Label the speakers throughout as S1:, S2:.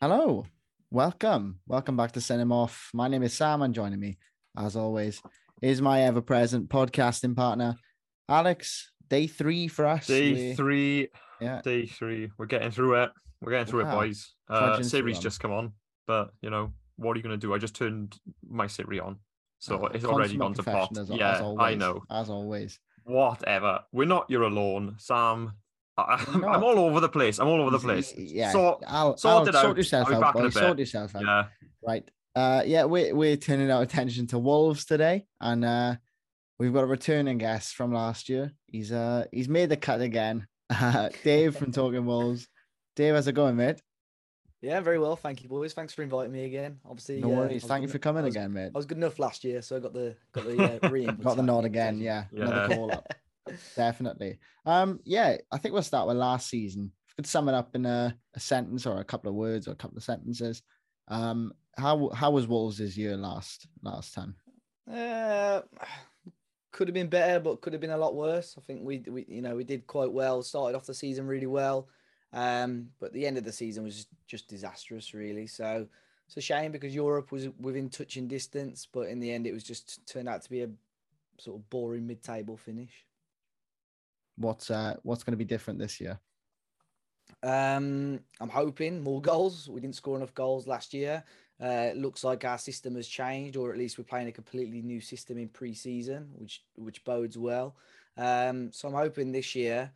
S1: Hello, welcome, welcome back to Send Him Off. My name is Sam, and joining me, as always, is my ever-present podcasting partner, Alex. Day three for us.
S2: Day
S1: We-
S2: three.
S1: Yeah.
S2: Day three. We're getting through it. We're getting through
S1: Wow.
S2: it, boys. Uh, Siri's just come on, but you know what are you going to do? I just turned my Siri on, so
S1: Oh,
S2: it's already gone to pot.
S1: as-
S2: yeah,
S1: as
S2: I know.
S1: As always.
S2: Whatever. We're not. You're alone, Sam. I,
S1: We're
S2: I'm, all over the place. I'm all over the place.
S1: Yeah.
S2: So
S1: I'll,
S2: sort
S1: I'll
S2: it
S1: sort
S2: out.
S1: yourself
S2: I'll
S1: out,
S2: back in a
S1: boys. Sort yourself out.
S2: yeah.
S1: Right. Uh, yeah, we're we're turning our attention to Wolves today, and uh, we've got a returning guest from last year. He's uh he's made the cut again. Uh, Dave from Talking Wolves. Dave, how's it going, mate?
S3: Yeah, very well. Thank you, boys. Thanks for inviting me again. Obviously,
S1: No
S3: uh,
S1: worries.
S3: was
S1: Thank you for coming
S3: was,
S1: again, mate.
S3: I was good enough last year, so I got the got the uh, re
S1: Got the nod again. Yeah, another call up. Definitely. Um, yeah, I think we'll start with last season. If could sum it up in a, a sentence or a couple of words or a couple of sentences. Um, how how was Wolves year last last time?
S3: Uh, could have been better, but could have been a lot worse. I think we we you know we did quite well. Started off the season really well, um, but the end of the season was just disastrous, really. So it's a shame because Europe was within touching distance, but in the end, it was just turned out to be a sort of boring mid-table finish.
S1: What's uh what's going to be different this year?
S3: Um, I'm hoping more goals. We didn't score enough goals last year. Uh, it looks like our system has changed, or at least we're playing a completely new system in pre-season, which which bodes well. Um, so I'm hoping this year,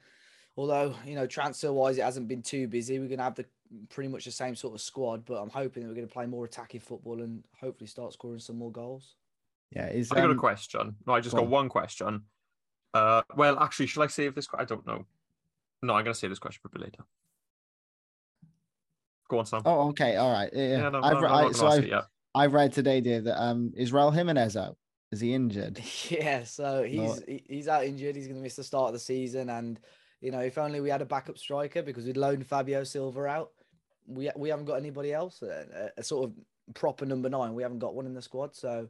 S3: although you know transfer-wise it hasn't been too busy, we're going to have the pretty much the same sort of squad. But I'm hoping that we're going to play more attacking football and hopefully start scoring some more goals.
S1: Yeah, is
S2: I got a
S1: um,
S2: question. No, I just
S1: go
S2: got
S1: on.
S2: one question. Uh, well, actually, should I save this? I don't know. No, I'm gonna save this question for a bit later. Go on, Sam.
S1: Oh, okay, all right. Yeah, yeah.
S2: yeah, no,
S1: I've,
S2: no, I'm
S1: I,
S2: not
S1: so I've. I've read today, Dave, that um is Raul Jimenez out? Is he injured?
S3: Yeah, so he's he- he's out injured. He's going to miss the start of the season, and you know, if only we had a backup striker because we'd loaned Fabio Silva out. We we haven't got anybody else, a, a- a sort of proper number nine. We haven't got one in the squad, so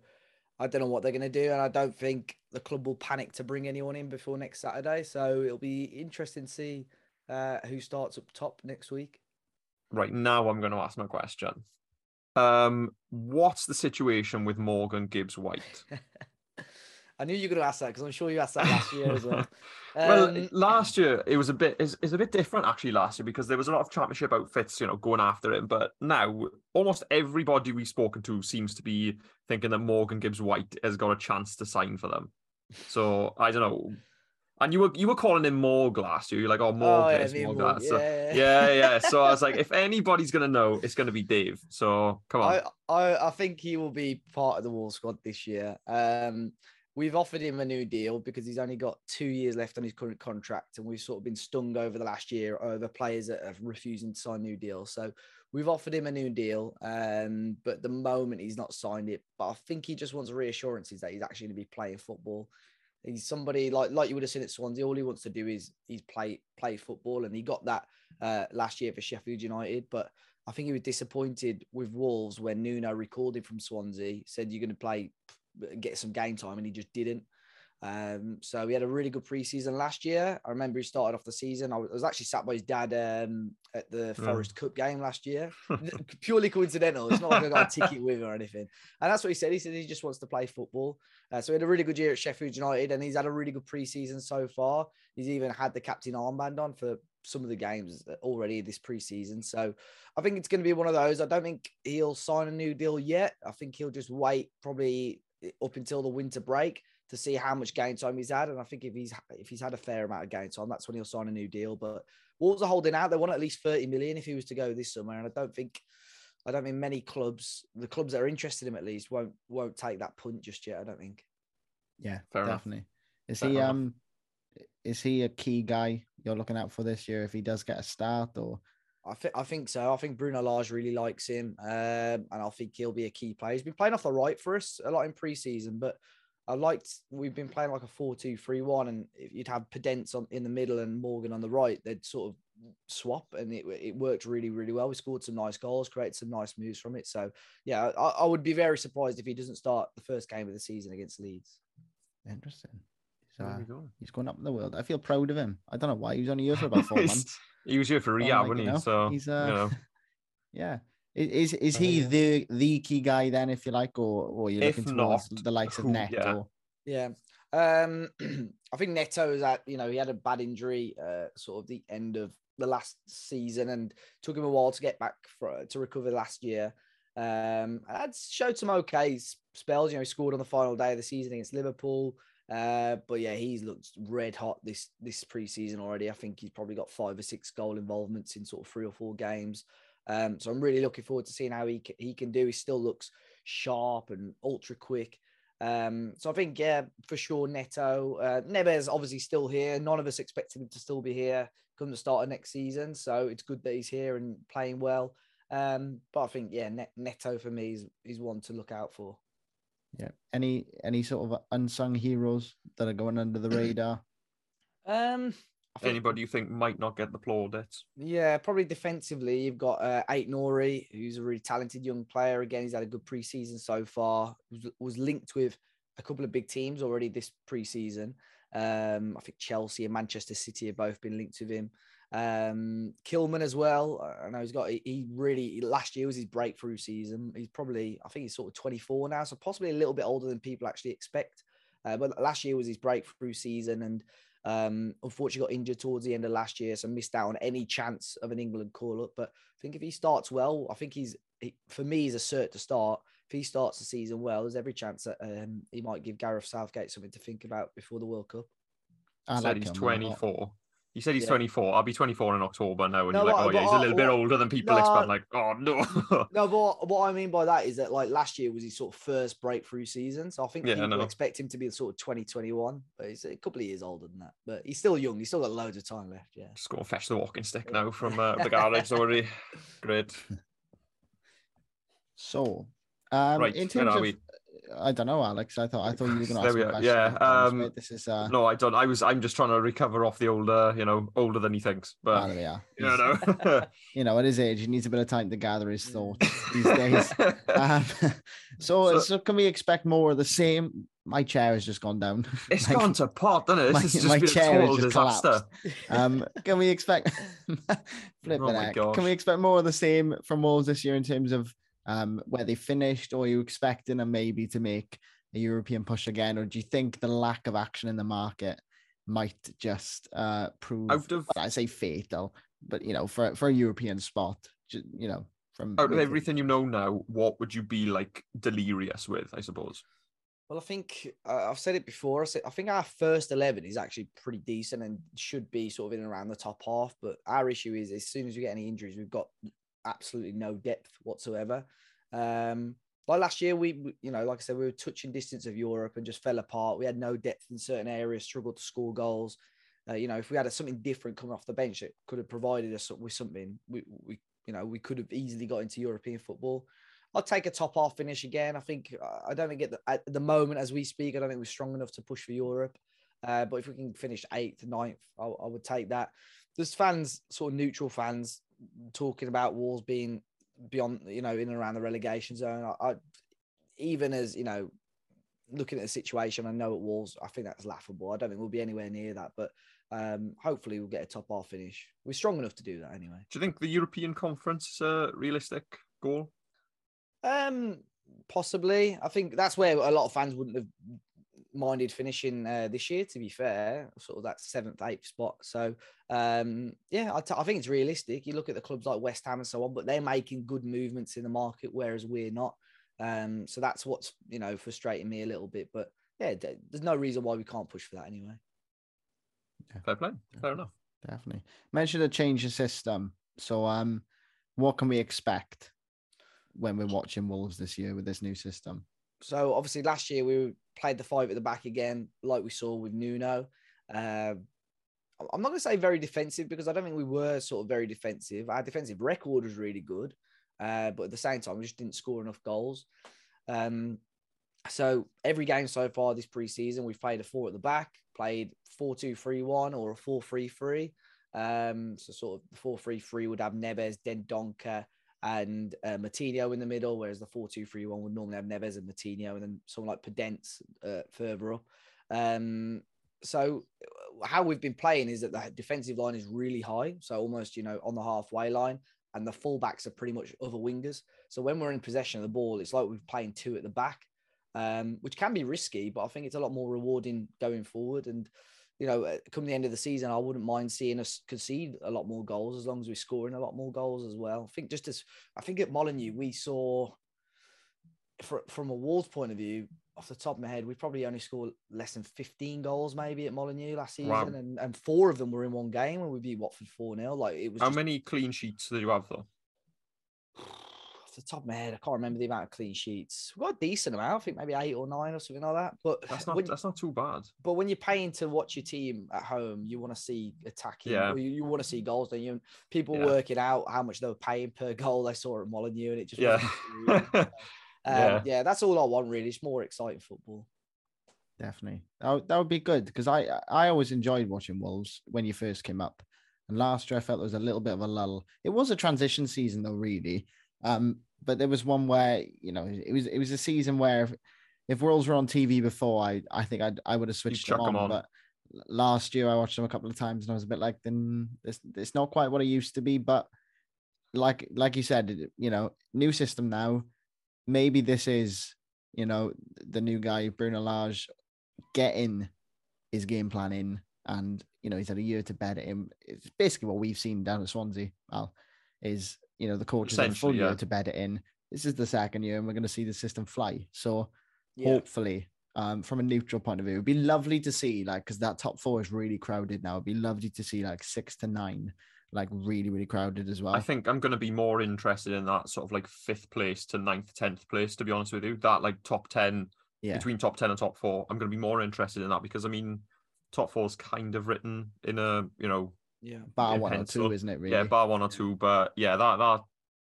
S3: I don't know what they're going to do, and I don't think the club will panic to bring anyone in before next Saturday. So it'll be interesting to see uh, who starts up top next week.
S2: Right now, I'm going to ask my question. Um, what's the situation with Morgan Gibbs White?
S3: I knew you were going to ask that because I'm sure you asked that last year as well.
S2: well,
S3: Um,
S2: last year it was a bit is is a bit different actually last year because there was a lot of championship outfits, you know, going after him. But now almost everybody we've spoken to seems to be thinking that Morgan Gibbs White has got a chance to sign for them. So I don't know. And you were you were calling him Morg last year. You're like, oh Morg
S3: oh, yeah,
S2: this, Morg
S3: Morg,
S2: that. So,
S3: yeah,
S2: yeah, yeah. So I was like, if anybody's gonna know, it's gonna be Dave. So come on.
S3: I, I I think he will be part of the Wall squad this year. Um, we've offered him a new deal because he's only got two years left on his current contract, and we've sort of been stung over the last year over players that have refusing to sign new deals. So we've offered him a new deal, um, but the moment he's not signed it. But I think he just wants reassurances that he's actually going to be playing football. He's somebody like like you would have seen at Swansea. All he wants to do is he's play play football, and he got that uh, last year for Sheffield United. But I think he was disappointed with Wolves when Nuno recalled him from Swansea, said you're going to play, get some game time, and he just didn't. Um, so he had a really good preseason last year. I remember he started off the season. I was, I was actually sat by his dad um, at the
S2: Yeah.
S3: Forest Cup game last year. Purely coincidental. It's not like I got a ticket with him or anything. And that's what he said. He said he just wants to play football. Uh, so he had a really good year at Sheffield United, and he's had a really good preseason so far. He's even had the captain armband on for some of the games already this preseason. So I think it's going to be one of those. I don't think he'll sign a new deal yet. I think he'll just wait probably up until the winter break to see how much game time he's had. And I think if he's if he's had a fair amount of game time, that's when he'll sign a new deal. But Wolves are holding out. They want at least 30 million if he was to go this summer. And I don't think I don't think many clubs, the clubs that are interested in him at least, won't won't take that punt just yet. I don't think.
S1: Yeah,
S2: Fair enough.
S1: definitely. Is
S2: Fair
S1: he
S2: enough.
S1: um is he a key guy you're looking out for this year if he does get a start or
S3: I think I think so. I think Bruno Lage really likes him, um, and I think he'll be a key player. He's been playing off the right for us a lot in preseason, but I liked we've been playing like a 4-2-3-1, and if you'd have Podence on in the middle and Morgan on the right, they'd sort of swap, and it it worked really really well. We scored some nice goals, created some nice moves from it. So yeah, I, I would be very surprised if he doesn't start the first game of the season against Leeds.
S1: interesting. He's,
S2: There
S1: uh,
S2: we go.
S1: he's going up in the world. I feel proud of him. I don't know why he was only here for about four months.
S2: He was here for
S1: But,
S2: rehab,
S1: like,
S2: wasn't
S1: know,
S2: he? So
S1: he's
S2: you
S1: uh
S2: know.
S1: yeah. Is is he
S2: Uh,
S1: the the key guy then, if you like, or or
S2: you're
S1: looking towards
S2: not,
S1: the likes of
S2: who-
S1: Neto?
S2: yeah.
S3: Yeah. Um, I think Neto is at, you know, he had a bad injury, uh, sort of the end of the last season and took him a while to get back for, to recover last year. Um, had showed some okay spells, you know, he scored on the final day of the season against Liverpool. Uh, but yeah, he's looked red hot this this preseason already. I think he's probably got five or six goal involvements in sort of three or four games. Um, so I'm really looking forward to seeing how he he can do. He still looks sharp and ultra quick. Um, so I think, yeah, for sure, Neto. Uh, Neves obviously still here. None of us expected him to still be here come the start of next season. So it's good that he's here and playing well. Um, but I think, yeah, Net- Neto for me is, is one to look out for.
S1: Yeah. Any any sort of unsung heroes that are going under the radar?
S3: Um, I think,
S2: Anybody you think might not get the plaudits?
S3: Yeah, probably defensively, you've got uh, Ait Nouri, who's a really talented young player. Again, he's had a good preseason so far. Was, was linked with a couple of big teams already this preseason. Um, I think Chelsea and Manchester City have both been linked with him. Um, Kilman as well. I know he's got. He, he really last year was his breakthrough season. He's probably, I think he's sort of 24 now, so possibly a little bit older than people actually expect. Uh, but last year was his breakthrough season, and um, unfortunately, got injured towards the end of last year, so missed out on any chance of an England call up. But I think if he starts well, I think he's he, for me he's a cert to start. If he starts the season well, there's every chance that um, he might give Gareth Southgate something to think about before the World Cup.
S1: I
S2: said
S1: like
S2: he's
S1: him a lot.
S2: 24. He said he's
S3: Yeah.
S2: 24. I'll be 24 in October now. And
S3: No,
S2: you're like,
S3: but-
S2: oh, yeah, he's
S3: but
S2: a little
S3: I-
S2: bit
S3: what-
S2: older than people
S3: No.
S2: expect. Like, oh, no.
S3: No, but what, what I mean by that is that like last year was his sort of first breakthrough season, so I think
S2: Yeah, I
S3: people
S2: know.
S3: expect him to be sort of 2021, but he's a couple of years older than that. But he's still young. He's still got loads of time left. Yeah.
S2: Just go and fetch the walking stick now from uh, the garage already. Great.
S1: So, um,
S2: Right,
S1: in terms of,
S2: we?
S1: I don't know, Alex. I thought I thought you were going to
S2: There
S1: ask
S2: we
S1: a
S2: are.
S1: question.
S2: Yeah, um,
S1: this is uh,
S2: No, I don't. I was. I'm just trying to recover off the older, you know, older than he thinks. But
S1: there we are.
S2: you know,
S1: you know, at his age, he needs a bit of time to gather his thoughts these days. Um, so,
S2: So-
S1: so, can we expect more of the same? My chair has just gone down.
S2: it's
S1: Like,
S2: gone to pot, doesn't it?
S1: my-
S2: This just
S1: my chair has just
S2: disaster.
S1: Um, can we expect? Flipping
S2: Oh my gosh.
S1: Can we expect more of the same from Wolves this year in terms of um, where they finished, or are you expecting them maybe to make a European push again, or do you think the lack of action in the market might just uh, prove?
S2: Out of
S1: well, I say fatal, but you know, for for a European spot, you know, from
S2: out of everything you know now, what would you be like delirious with? I suppose.
S3: Well, I think uh, I've said it before. I, said, I think our first 11 is actually pretty decent and should be sort of in and around the top half. But our issue is as soon as we get any injuries, we've got absolutely no depth whatsoever. Um, like last year, we, you know, like I said, we were touching distance of Europe and just fell apart. We had no depth in certain areas, struggled to score goals. Uh, you know, if we had something different coming off the bench, it could have provided us with something. We, we, you know, we could have easily got into European football. I'll take a top half finish again. I think I don't think at the, at the moment as we speak, I don't think we're strong enough to push for Europe. Uh, but if we can finish eighth, ninth, I, I would take that. There's fans, sort of neutral fans, talking about Wolves being beyond, you know, in and around the relegation zone. I, I even as you know, looking at the situation, I know at Wolves, I think that's laughable. I don't think we'll be anywhere near that, but um, hopefully we'll get a top half finish. We're strong enough to do that anyway.
S2: Do you think the European Conference is a realistic goal?
S3: Um, possibly. I think that's where a lot of fans wouldn't have minded finishing uh, this year. To be fair, sort of that seventh, eighth spot. So, um, yeah, I, t- I think it's realistic. You look at the clubs like West Ham and so on, but they're making good movements in the market, whereas we're not. Um, so that's what's you know frustrating me a little bit. But yeah, th- there's no reason why we can't push for that anyway.
S2: Fair play. Fair enough.
S1: definitely mentioned a change of system. So, um, what can we expect when we're watching Wolves this year with this new system?
S3: So obviously last year we played the five at the back again, like we saw with Nuno. Uh, I'm not going to say very defensive because I don't think we were sort of very defensive. Our defensive record was really good, uh, but at the same time we just didn't score enough goals. Um, so every game so far this preseason we've played a four at the back, played four two three one or a four three three. Um, so sort of the four three three would have Neves, Dendoncker, and uh, Moutinho in the middle, whereas the 4 2 3 1 would normally have Neves and Moutinho, and then someone like Podence uh, further up. Um, so, uh, how we've been playing is that the defensive line is really high, so almost you know on the halfway line. and the fullbacks are pretty much other wingers. So when we're in possession of the ball, it's like we're playing two at the back, um, which can be risky, but I think it's a lot more rewarding going forward. And you know, uh, come the end of the season, I wouldn't mind seeing us concede a lot more goals as long as we're scoring a lot more goals as well. I think just as I think at Molineux, we saw for, from a Wolves point of view, off the top of my head, we probably only scored less than 15 goals maybe at Molineux last season,
S2: Wow.
S3: and, and four of them were in one game when we beat Watford 4 0. Like it was
S2: How
S3: just-
S2: many clean sheets did you have though?
S3: off the top of my head, I can't remember the amount of clean sheets. We got a decent amount, I think maybe eight or nine or something like that. But
S2: That's not
S3: when,
S2: that's not too bad.
S3: but when you're paying to watch your team at home, you want to see attacking.
S2: Yeah.
S3: You, you want to see goals, don't you? And people
S2: Yeah.
S3: working out how much they were paying per goal they saw at Molineux, and it just
S2: Yeah.
S3: um,
S2: Yeah.
S3: yeah. that's all I want really. It's more exciting football.
S1: Definitely. That would, that would be good because I I always enjoyed watching Wolves when you first came up. And last year I felt there was a little bit of a lull. It was a transition season though, really. Um, but there was one where you know it was it was a season where if, if Wolves were on TV before, I I think I'd, I would have switched them
S2: chuck 'em
S1: on,
S2: on.
S1: But last year I watched them a couple of times and I was a bit like, then it's it's not quite what it used to be. But like like you said, you know, new system now. Maybe this is you know the new guy Bruno Lage getting his game plan in, and you know he's had a year to bed it in. It's basically what we've seen down at Swansea. Well, is you know the coaches had a full year
S2: yeah.
S1: to bed it in. This is the second year, and we're going to see the system fly. So
S3: Yeah.
S1: hopefully, um, from a neutral point of view, it'd be lovely to see like because that top four is really crowded now. It'd be lovely to see like six to nine, like really really crowded as well.
S2: I think I'm going to be more interested in that sort of like fifth place to ninth, tenth place. To be honest with you, that like top ten
S1: yeah,
S2: between top ten and top four, I'm going to be more interested in that because I mean, top four is kind of written in a you know
S3: Yeah.
S1: bar
S2: in
S1: one or
S2: pencil.
S1: two, isn't it? Really?
S2: yeah bar one or two, but yeah that that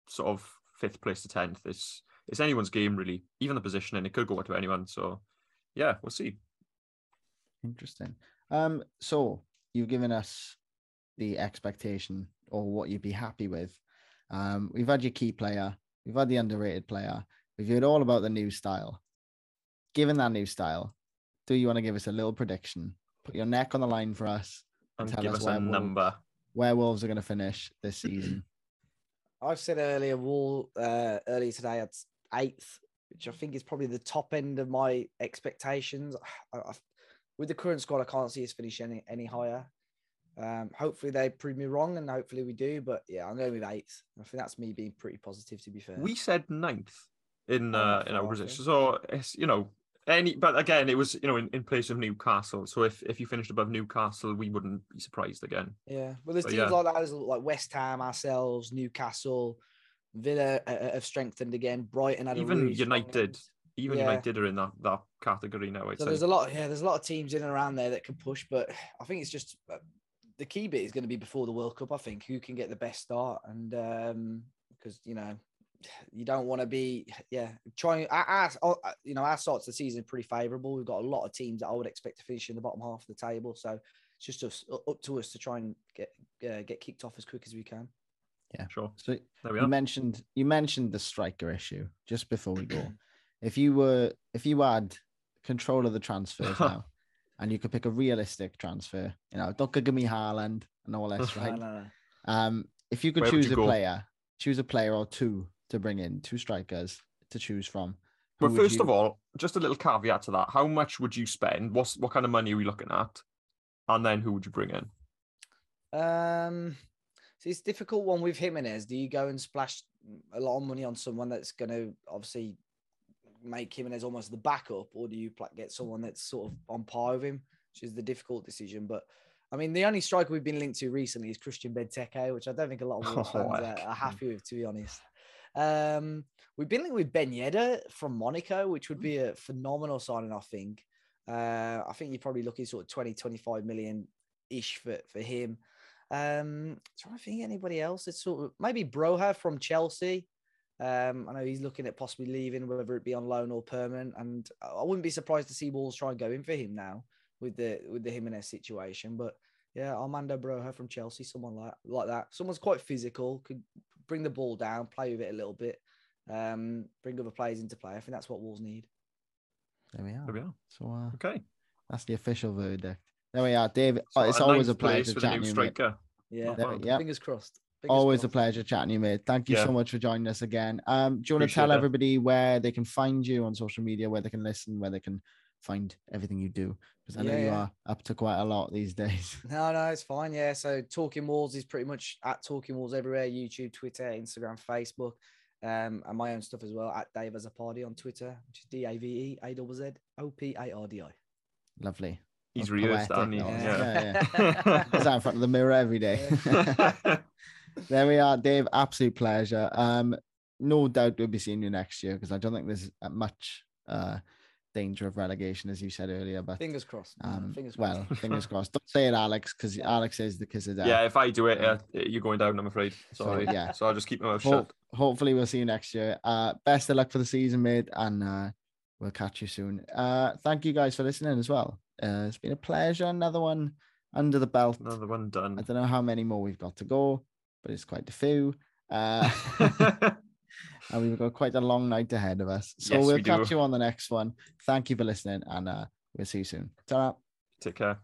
S2: sort of fifth place to tenth is it's anyone's game really. Even the positioning, it could go to anyone. So yeah, we'll see.
S1: Interesting. Um, so you've given us the expectation or what you'd be happy with. Um, we've had your key player, we've had the underrated player, we've heard all about the new style. Given that new style, do you want to give us a little prediction? Put your neck on the line for us.
S2: And
S1: Tell
S2: give
S1: us
S2: us
S1: where
S2: a number.
S1: Werewolves are going to finish this season.
S3: I've said earlier, Wall uh, earlier today at eighth, which I think is probably the top end of my expectations. I, I, with the current squad, I can't see us finish any any higher. Um, hopefully they prove me wrong, and hopefully we do. But yeah, I'm going with eighth. I think that's me being pretty positive. To be fair,
S2: We said ninth in
S3: Oh,
S2: uh, in our
S3: far
S2: position. So it's you know any, but again, it was you know in, in place of Newcastle. So if if you finished above Newcastle, we wouldn't be surprised again.
S3: Yeah, well, there's
S2: But
S3: teams
S2: yeah.
S3: like that, like West Ham, ourselves, Newcastle, Villa uh, uh, have strengthened again. Brighton had
S2: Even United, even
S3: Yeah.
S2: United are in that that category now. I'd
S3: So
S2: say.
S3: there's a lot, yeah, there's a lot of teams in and around there that can push, but I think it's just uh, the key bit is going to be before the World Cup. I think who can get the best start, and um, because you know you don't want to be, yeah, trying. Our, our, our- uh, you know, our start to the season is pretty favourable. We've got a lot of teams that I would expect to finish in the bottom half of the table, so it's just us, up to us to try and get uh, get kicked off as quick as we can.
S2: Yeah, sure.
S1: So
S2: There we
S1: you
S2: are.
S1: mentioned you mentioned the striker issue just before we go. if you were if you had control of the transfers now and you could pick a realistic transfer, you know, don't give me Haaland and all this, right?
S3: no, no.
S1: Um, if you could
S2: Where
S1: choose
S2: you
S1: a
S2: go?
S1: player, choose a player or two to bring in, two strikers to choose from. who
S2: But first
S1: you-
S2: of all, just a little caveat to that: how much would you spend? What's what kind of money are we looking at? And then who would you bring in?
S3: Um, so it's a difficult one with Jimenez. Do you go and splash a lot of money on someone that's going to obviously make Jimenez almost the backup, or do you get someone that's sort of on par with him, which is the difficult decision? But I mean, the only striker we've been linked to recently is Christian Benteke, which I don't think a lot of Wolves
S2: Oh,
S3: fans are, are happy with, to be honest. Um, we've been linked with Ben Yedder from Monaco, which would be a phenomenal signing, I think. Uh, I think you're probably looking sort of 20, 25 million ish for, for him. Um, trying to think anybody else. It's sort of maybe Broja from Chelsea. Um, I know he's looking at possibly leaving, whether it be on loan or permanent, and I wouldn't be surprised to see Wolves try and go in for him now with the with the Jimenez situation. But yeah, Armando Broja from Chelsea, someone like like that. Someone's quite physical, could bring the ball down, play with it a little bit, um, bring other players into play. I think that's what Wolves need.
S1: There we are.
S2: There we are.
S1: So uh,
S2: Okay.
S1: that's the official verdict. There we are, David.
S2: So
S1: it's always a pleasure
S2: place
S1: to
S2: with
S1: chat you, mate.
S3: Yeah,
S1: There-
S2: bad.
S1: yeah.
S3: fingers crossed.
S1: always a pleasure chatting to you, mate. Thank you
S2: Yeah.
S1: so much for joining us again. Um, do you want to tell
S2: it.
S1: everybody where they can find you on social media, where they can listen, where they can find everything you do? Because I know
S3: Yeah,
S1: you
S3: yeah.
S1: are up to quite a lot these days.
S3: No, no, it's fine. Yeah. So Talking Wolves is pretty much at Talking Wolves everywhere YouTube, Twitter, Instagram, Facebook, um, and my own stuff as well at Dave Azzopardi on Twitter, which is D A V E A Z Z O P A R D I.
S1: Lovely.
S2: He's
S1: That's
S2: rehearsed,
S1: poetic,
S2: hasn't he?
S1: that.
S2: Yeah.
S1: yeah. Is that in front of the mirror every day? there we are, Dave. Absolute pleasure. Um, no doubt we'll be seeing you next year because I don't think there's much uh danger of relegation, as you said earlier. But
S3: Fingers crossed.
S1: um,
S3: Fingers crossed.
S1: well, fingers crossed. Don't say it, Alex, because Alex is the kiss of death.
S2: yeah, if I do it, uh, you're going down, I'm afraid.
S1: So,
S2: Sorry.
S1: yeah.
S2: So I'll just keep my mouth
S1: Ho-
S2: shut.
S1: hopefully we'll see you next year. Uh, best of luck for the season, mate, and uh, we'll catch you soon. Uh, thank you guys for listening as well. Uh, it's been a pleasure. Another one under the belt.
S2: Another one done.
S1: I don't know how many more we've got to go, but it's quite a few. And we've got quite a long night ahead of us. So
S2: Yes,
S1: we'll
S2: we
S1: catch
S2: do.
S1: you on the next one. Thank you for listening, and uh, we'll see you soon. ta
S2: Take care.